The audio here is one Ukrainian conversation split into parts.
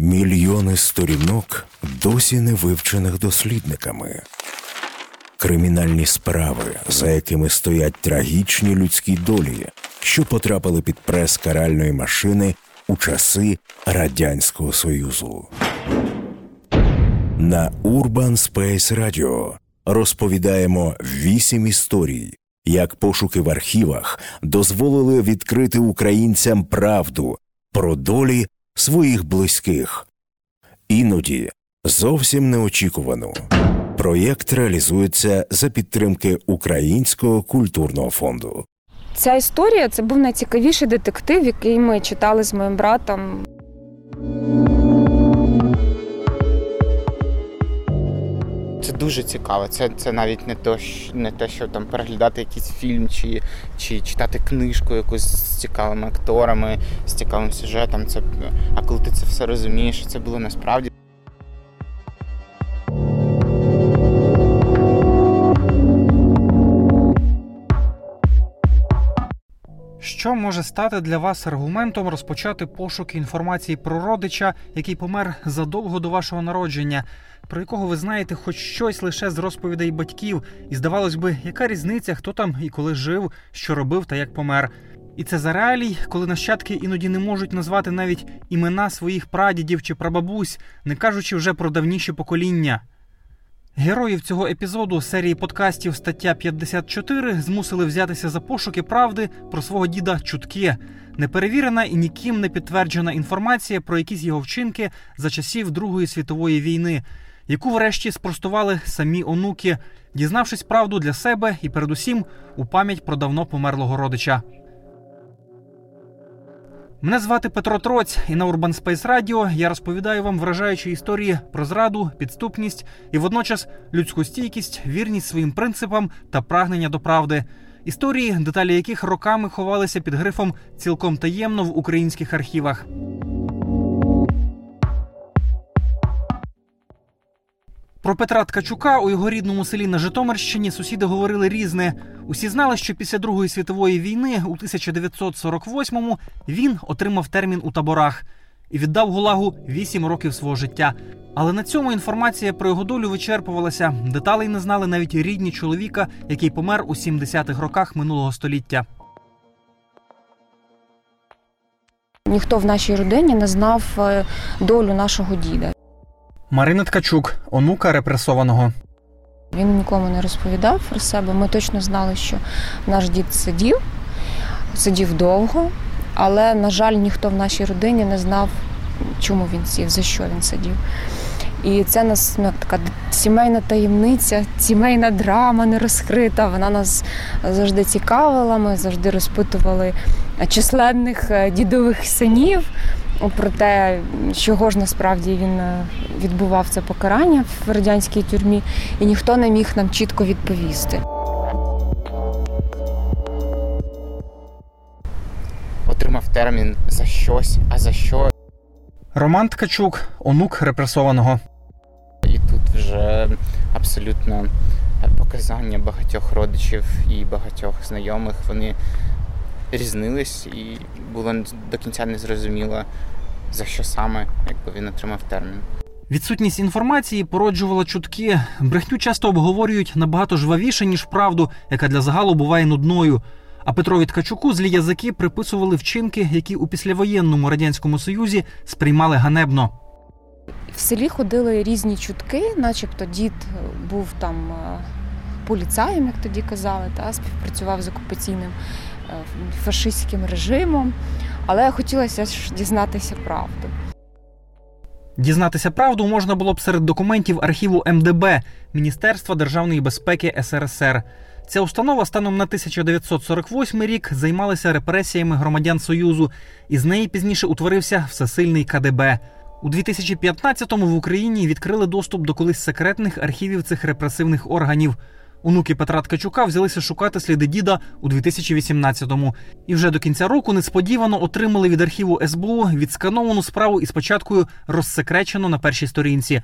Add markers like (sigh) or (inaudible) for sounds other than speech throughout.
Мільйони сторінок досі не вивчених дослідниками. Кримінальні справи, за якими стоять трагічні людські долі, що потрапили під прес каральної машини у часи Радянського Союзу. На Urban Space Radio розповідаємо вісім історій, як пошуки в архівах дозволили відкрити українцям правду про долі своїх близьких. Іноді зовсім неочікувано. Проєкт реалізується за підтримки Українського культурного фонду. Ця історія це був найцікавіший детектив, який ми читали з моїм братом. Це дуже цікаво. Це це навіть не то, не те, що там переглядати якийсь фільм чи чи читати книжку якусь з цікавими акторами, з цікавим сюжетом. Це, А коли ти це все розумієш, це було насправді. Що може стати для вас аргументом розпочати пошуки інформації про родича, який помер задовго до вашого народження, про якого ви знаєте хоч щось лише з розповідей батьків, і здавалось би, яка різниця, хто там і коли жив, що робив та як помер. І це за реалій, коли нащадки іноді не можуть назвати навіть імена своїх прадідів чи прабабусь, не кажучи вже про давніші покоління. Героїв цього епізоду серії подкастів стаття 54 змусили взятися за пошуки правди про свого діда чутки, неперевірена і ніким не підтверджена інформація про якісь його вчинки за часів Другої світової війни, яку врешті спростували самі онуки, дізнавшись правду для себе і, передусім, у пам'ять про давно померлого родича. Мене звати Петро Троць, і на Urban Space Radio я розповідаю вам вражаючі історії про зраду, підступність і водночас людську стійкість, вірність своїм принципам та прагнення до правди. Історії, деталі яких роками ховалися під грифом цілком таємно в українських архівах. Про Петра Ткачука у його рідному селі на Житомирщині сусіди говорили різне. Усі знали, що після Другої світової війни у 1948-му він отримав термін у таборах і віддав Гулагу 8 років свого життя. Але на цьому інформація про його долю вичерпувалася. Деталей не знали навіть рідні чоловіка, який помер у 70-х роках минулого століття. Ніхто в нашій родині не знав е, долю нашого діда. Марина Ткачук, онука репресованого. Він нікому не розповідав про себе. Ми точно знали, що наш дід сидів, сидів довго, але, на жаль, ніхто в нашій родині не знав, чому він сів, за що він сидів. І це нас ну, така сімейна таємниця, сімейна драма не розкрита. Вона нас завжди цікавила. Ми завжди розпитували численних е, дідових синів про те, чого ж насправді він е, відбував це покарання в радянській тюрмі, і ніхто не міг нам чітко відповісти. Отримав термін за щось, а за що. Роман Ткачук, онук репресованого. І тут вже абсолютно показання багатьох родичів і багатьох знайомих. Вони різнились, і було до кінця не зрозуміло, за що саме якби він отримав термін. Відсутність інформації породжувала чутки. Брехню часто обговорюють набагато жвавіше, ніж правду, яка для загалу буває нудною. А Петрові Ткачуку злі язики приписували вчинки, які у післявоєнному радянському союзі сприймали ганебно. В селі ходили різні чутки, начебто дід був там е, поліцаєм, як тоді казали, та співпрацював з окупаційним фашистським режимом. Але хотілося ж дізнатися правду. Дізнатися правду можна було б серед документів архіву МДБ Міністерства державної безпеки СРСР. Ця установа станом на 1948 рік займалася репресіями громадян Союзу, і з неї пізніше утворився всесильний КДБ. У 2015-му в Україні відкрили доступ до колись секретних архівів цих репресивних органів. Онуки Петра Ткачука взялися шукати сліди діда у 2018-му. І вже до кінця року несподівано отримали від архіву СБУ відскановану справу із початкою розсекречено на першій сторінці.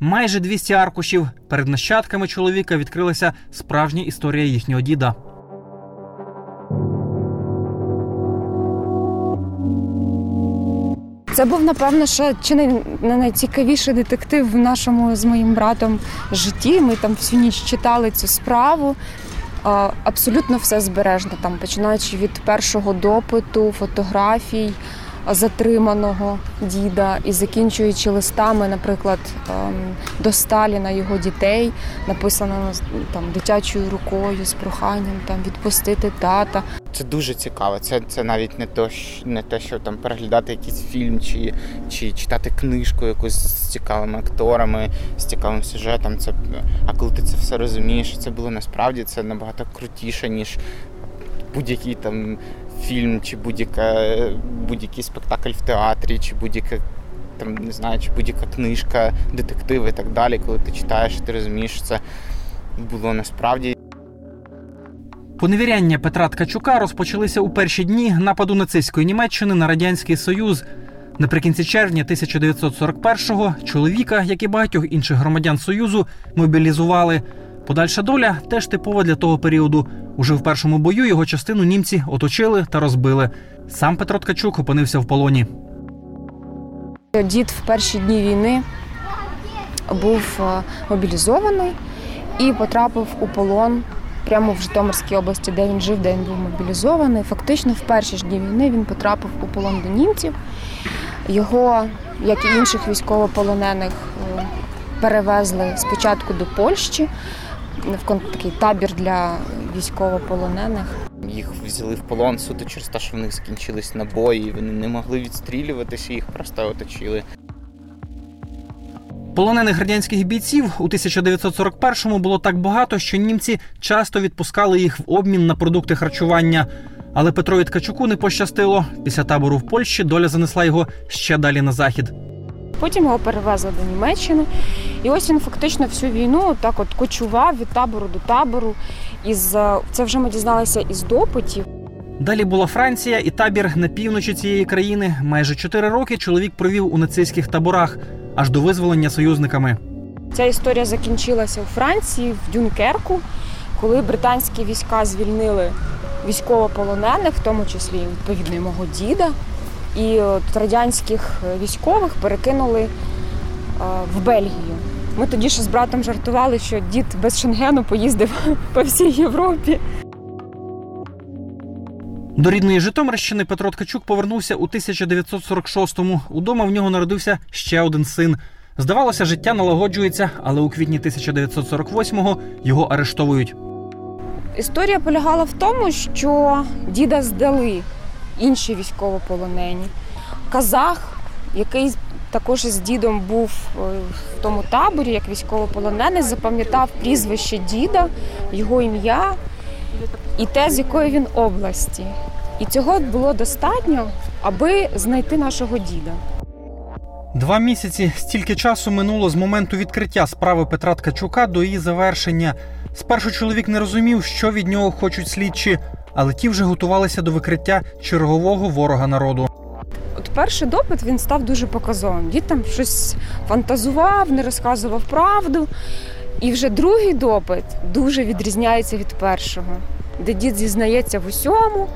Майже 200 аркушів перед нащадками чоловіка відкрилася справжня історія їхнього діда. Це був, напевно, ще чи не найцікавіший детектив в нашому з моїм братом житті. Ми там всю ніч читали цю справу. Абсолютно все збережно, там, починаючи від першого допиту, фотографій затриманого діда і закінчуючи листами, наприклад, ем, до Сталіна його дітей, написано там дитячою рукою з проханням там відпустити тата. Це дуже цікаво. Це це навіть не то, не те, що там переглядати якийсь фільм чи, чи читати книжку якусь з цікавими акторами, з цікавим сюжетом. Це а коли ти це все розумієш, це було насправді це набагато крутіше, ніж будь-який там фільм, чи будь-яка будь-який спектакль в театрі, чи будь-яка там не знаю, чи будь-яка книжка, детектив і так далі. Коли ти читаєш, ти розумієш, що це було насправді. Поневіряння Петра Ткачука розпочалися у перші дні нападу нацистської Німеччини на радянський союз. Наприкінці червня 1941-го чоловіка, як і багатьох інших громадян союзу, мобілізували. Подальша доля теж типова для того періоду. Уже в першому бою його частину німці оточили та розбили. Сам Петро Ткачук опинився в полоні. Дід в перші дні війни був е, мобілізований і потрапив у полон прямо в Житомирській області, де він жив, де він був мобілізований. Фактично, в перші ж дні війни він потрапив у полон до німців. Його, як і інших військовополонених, е, перевезли спочатку до Польщі в такий табір для військовополонених. Їх взяли в полон суто через те, що в них закінчились набої, вони не могли відстрілюватися, їх просто оточили. Полонених радянських бійців у 1941-му було так багато, що німці часто відпускали їх в обмін на продукти харчування. Але Петрові Ткачуку не пощастило. Після табору в Польщі доля занесла його ще далі на захід. Потім його перевезли до Німеччини. І ось він фактично всю війну так от кочував від табору до табору. Із е, це вже ми дізналися із допитів. Далі була Франція і табір на півночі цієї країни. Майже чотири роки чоловік провів у нацистських таборах аж до визволення союзниками. Ця історія закінчилася у Франції, в Дюнкерку, коли британські війська звільнили військовополонених, в тому числі відповідно мого діда. І от радянських військових перекинули е, в Бельгію. Ми тоді ще з братом жартували, що дід без шенгену поїздив (laughs) по всій Європі. До рідної Житомирщини Петро Ткачук повернувся у 1946-му. Удома в нього народився ще один син. Здавалося, життя налагоджується, але у квітні 1948-го його арештовують. Історія полягала в тому, що діда здали інші військовополонені. Казах, який також із дідом був е, в тому таборі, як військовополонений, запам'ятав прізвище діда, його ім'я і те, з якої він області. І цього було достатньо, аби знайти нашого діда. Два місяці стільки часу минуло з моменту відкриття справи Петра Ткачука до її завершення. Спершу чоловік не розумів, що від нього хочуть слідчі, але ті вже готувалися до викриття чергового ворога народу. От перший допит він став дуже показовим. Дід там щось фантазував, не розказував правду. І вже другий допит дуже відрізняється від першого, де дід зізнається в усьому.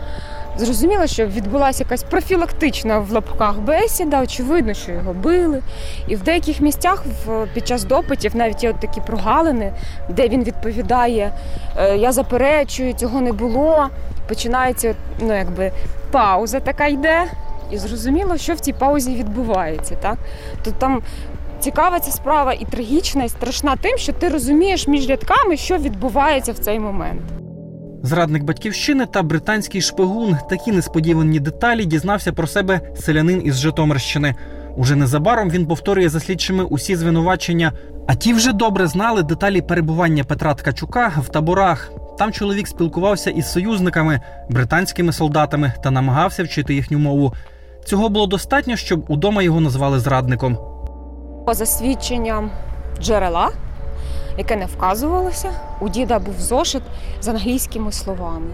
Зрозуміло, що відбулася якась профілактична в лапках бесіда. Очевидно, що його били. І в деяких місцях під час допитів навіть є от такі прогалини, де він відповідає: «Е, Я заперечую, цього не було. Починається ну, якби пауза така йде. І зрозуміло, що в цій паузі відбувається. Так? То там цікава ця справа і трагічна, і страшна тим, що ти розумієш між рядками, що відбувається в цей момент. Зрадник батьківщини та британський шпигун такі несподівані деталі дізнався про себе селянин із Житомирщини. Уже незабаром він повторює за слідчими усі звинувачення. А ті вже добре знали деталі перебування Петра Ткачука в таборах. Там чоловік спілкувався із союзниками, британськими солдатами та намагався вчити їхню мову. Цього було достатньо, щоб удома його назвали зрадником. За свідченням джерела, яке не вказувалося, у діда був зошит з англійськими словами,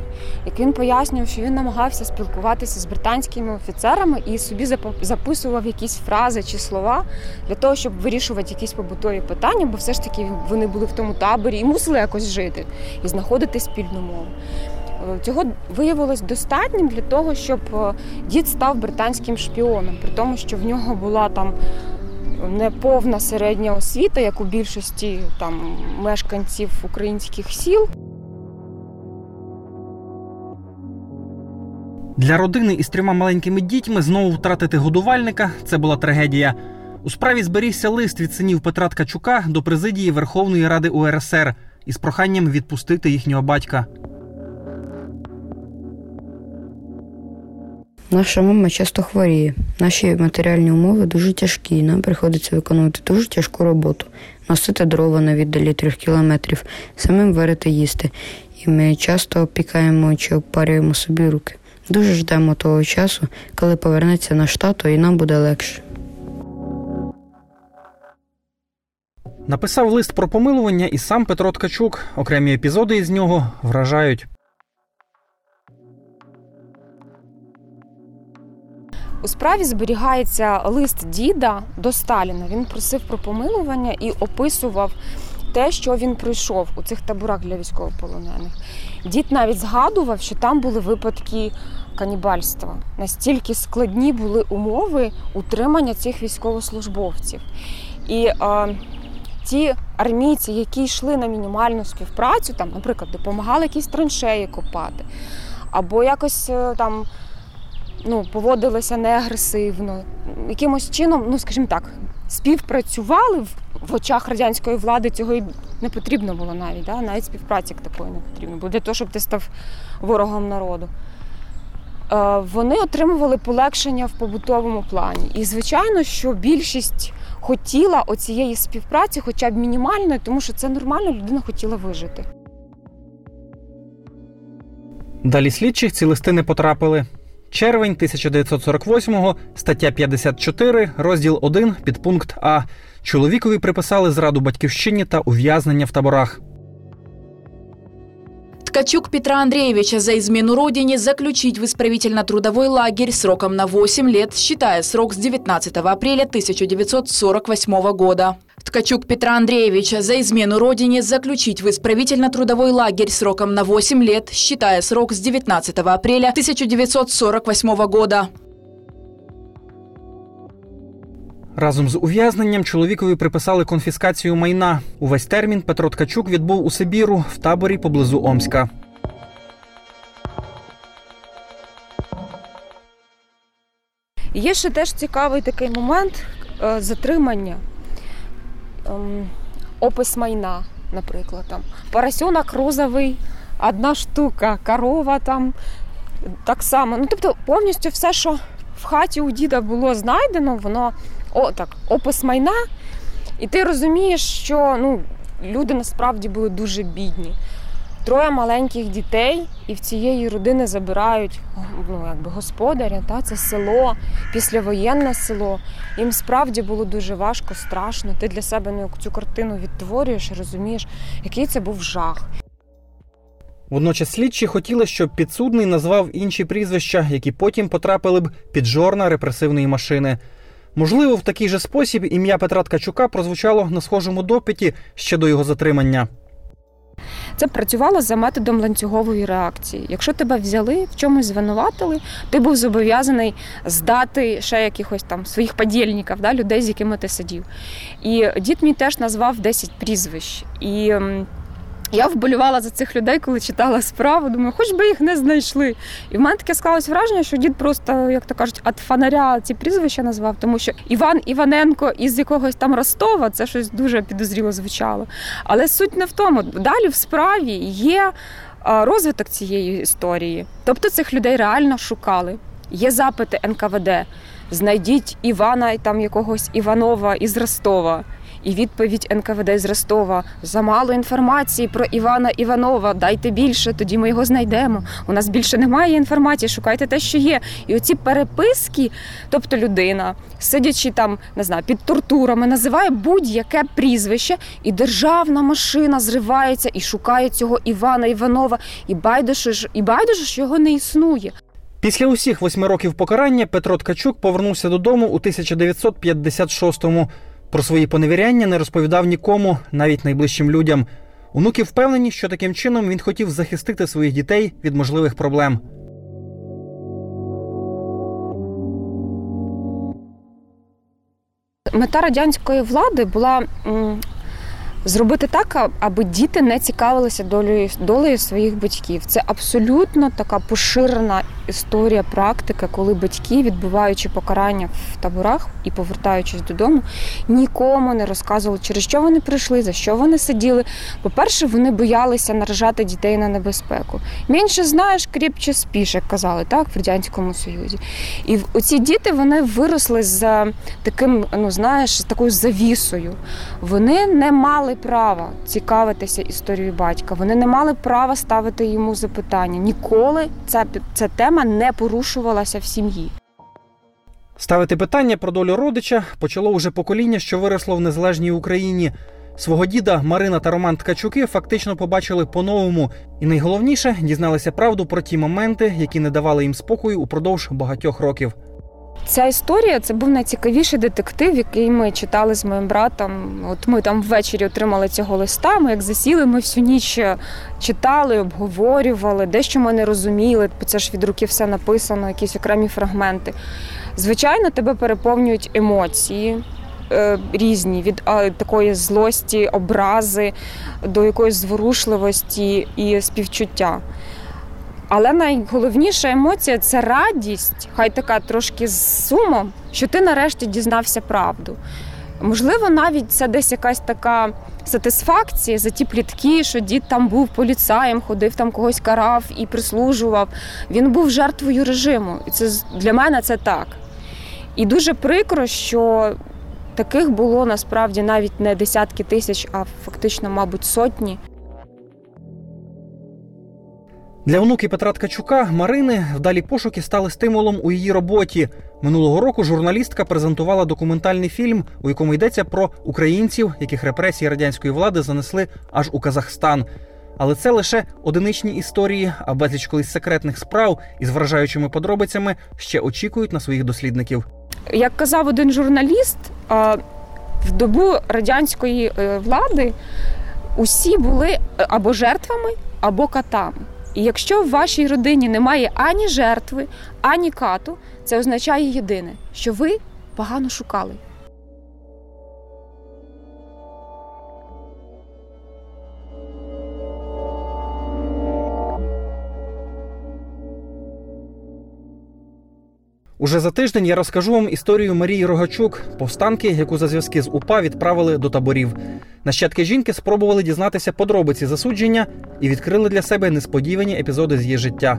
як він пояснював, що він намагався спілкуватися з британськими офіцерами і собі записував якісь фрази чи слова для того, щоб вирішувати якісь побутові питання, бо все ж таки вони були в тому таборі і мусили якось жити і знаходити спільну мову. Е, Цього виявилось достатнім для того, щоб е, дід став британським шпіоном, при тому, що в нього була там неповна середня освіта, як у більшості там мешканців українських сіл. Для родини із трьома маленькими дітьми знову втратити годувальника це була трагедія. У справі зберігся лист від синів Петра Ткачука до президії Верховної Ради УРСР із проханням відпустити їхнього батька. Наша мама часто хворіє. Наші матеріальні умови дуже тяжкі. і Нам приходиться виконувати дуже тяжку роботу, носити дрова на віддалі трьох кілометрів, самим варити їсти. І ми часто опікаємо чи обпарюємо собі руки. Дуже ждемо того часу, коли повернеться наш тато, і нам буде легше. Написав лист про помилування і сам Петро Ткачук. Окремі епізоди із нього вражають. У справі зберігається лист діда до Сталіна. Він просив про помилування і описував те, що він пройшов у цих таборах для військовополонених. Дід навіть згадував, що там були випадки канібальства. Настільки складні були умови утримання цих військовослужбовців. І е, ті армійці, які йшли на мінімальну співпрацю, там, наприклад, допомагали якісь траншеї копати, або якось е, там ну, поводилися неагресивно, якимось чином, ну скажімо так, співпрацювали в, в очах радянської влади. Цього і не потрібно було навіть, да? навіть співпраці такої не потрібно було для того, щоб ти став ворогом народу. Е, Вони отримували полегшення в побутовому плані. І, звичайно, що більшість хотіла оцієї співпраці, хоча б мінімальної, тому що це нормально, людина хотіла вижити. Далі слідчих ці листи не потрапили. Червень 1948-го, стаття 54, розділ 1, підпункт А. Чоловікові приписали зраду батьківщині та ув'язнення в таборах. Ткачук Петра Андреевича за измену родине заключить в исправительно-трудовой лагерь сроком на 8 лет, считая срок с 19 апреля 1948 года. Ткачук Петра Андреевича за измену родине заключить в исправительно-трудовой лагерь сроком на 8 лет, считая срок с 19 апреля 1948 года. Разом з ув'язненням чоловікові приписали конфіскацію майна. Увесь термін Петро Ткачук відбув у Сибіру в таборі поблизу Омська. Є ще теж цікавий такий момент е, затримання, Ем, опис майна, наприклад, там поросенок розовий, одна штука, корова там так само. Ну, тобто, повністю все, що в хаті у діда було знайдено, воно о, так, опис майна. І ти розумієш, що ну, люди насправді були дуже бідні. Троє маленьких дітей, і в цієї родини забирають ну, якби господаря, та, це село, післявоєнне село. Їм справді було дуже важко, страшно. Ти для себе ну, цю картину відтворюєш розумієш, який це був жах. Водночас слідчі хотіли, щоб підсудний назвав інші прізвища, які потім потрапили б під жорна репресивної машини. Можливо, в такий же спосіб ім'я Петра Ткачука прозвучало на схожому допиті ще до його затримання. Це працювало за методом ланцюгової реакції. Якщо тебе взяли, в чомусь звинуватили, ти був зобов'язаний здати ще якихось там своїх подільників, да, людей, з якими ти сидів. І дід мій теж назвав 10 прізвищ. І я вболівала за цих людей, коли читала справу. Думаю, хоч би їх не знайшли. І в мене таке склалось враження, що дід просто, як то кажуть, від фонаря ці прізвища назвав, тому що Іван Іваненко із якогось там Ростова це щось дуже підозріло звучало. Але суть не в тому. Далі в справі є розвиток цієї історії. Тобто цих людей реально шукали. Є запити НКВД. Знайдіть Івана там якогось Іванова із Ростова. І відповідь НКВД з Ростова замало інформації про Івана Іванова. Дайте більше, тоді ми його знайдемо. У нас більше немає інформації. Шукайте те, що є. І оці переписки, тобто людина, сидячи там, не знаю, під тортурами, називає будь-яке прізвище, і державна машина зривається і шукає цього Івана Іванова. І байдуже ж, і байдуже, що його не існує. Після усіх восьми років покарання Петро Ткачук повернувся додому у 1956-му. Про свої поневіряння не розповідав нікому, навіть найближчим людям. Онуки впевнені, що таким чином він хотів захистити своїх дітей від можливих проблем. Мета радянської влади була зробити так, аби діти не цікавилися долею, долею своїх батьків. Це абсолютно така поширена історія, практика, коли батьки, відбуваючи покарання в таборах і повертаючись додому, нікому не розказували, через що вони прийшли, за що вони сиділи. По-перше, вони боялися наражати дітей на небезпеку. Менше знаєш, кріпче спіш, як казали так в радянському союзі. І оці діти вони виросли з таким, ну знаєш, з такою завісою. Вони не мали права цікавитися історією батька. Вони не мали права ставити йому запитання. Ніколи ця, ця тема не порушувалася в сім'ї. Ставити питання про долю родича почало уже покоління, що виросло в незалежній Україні. Свого діда Марина та Роман Ткачуки фактично побачили по-новому, і найголовніше дізналися правду про ті моменти, які не давали їм спокою упродовж багатьох років. Ця історія це був найцікавіший детектив, який ми читали з моїм братом. От ми там ввечері отримали цього листа. Ми як засіли, ми всю ніч читали, обговорювали, дещо ми не розуміли, бо це ж від руки все написано, якісь окремі фрагменти. Звичайно, тебе переповнюють емоції. е, Різні від такої злості, образи до якоїсь зворушливості і співчуття. Але найголовніша емоція це радість, хай така трошки з сумом, що ти нарешті дізнався правду. Можливо, навіть це десь якась така сатисфакція за ті плітки, що дід там був поліцаєм, ходив там когось карав і прислужував. Він був жертвою режиму. І це для мене це так. І дуже прикро, що таких було насправді навіть не десятки тисяч, а фактично, мабуть, сотні. Для онуки Петра Ткачука Марини вдалі пошуки стали стимулом у її роботі. Минулого року журналістка презентувала документальний фільм, у якому йдеться про українців, яких репресії радянської влади занесли аж у Казахстан. Але це лише одиничні історії, а безліч колись секретних справ із вражаючими подробицями ще очікують на своїх дослідників. Як казав один журналіст, в добу радянської е, влади усі були е, або жертвами, або катами. І якщо в вашій родині немає ані жертви, ані кату, це означає єдине, що ви погано шукали. Уже за тиждень я розкажу вам історію Марії Рогачук, повстанки, яку за зв'язки з УПА відправили до таборів. Нащадки жінки спробували дізнатися подробиці засудження і відкрили для себе несподівані епізоди з її життя.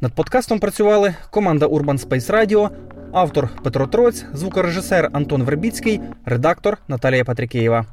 Над подкастом працювали команда Urban Space Radio, автор Петро Троць, звукорежисер Антон Вербіцький, редактор Наталія Патрікеєва.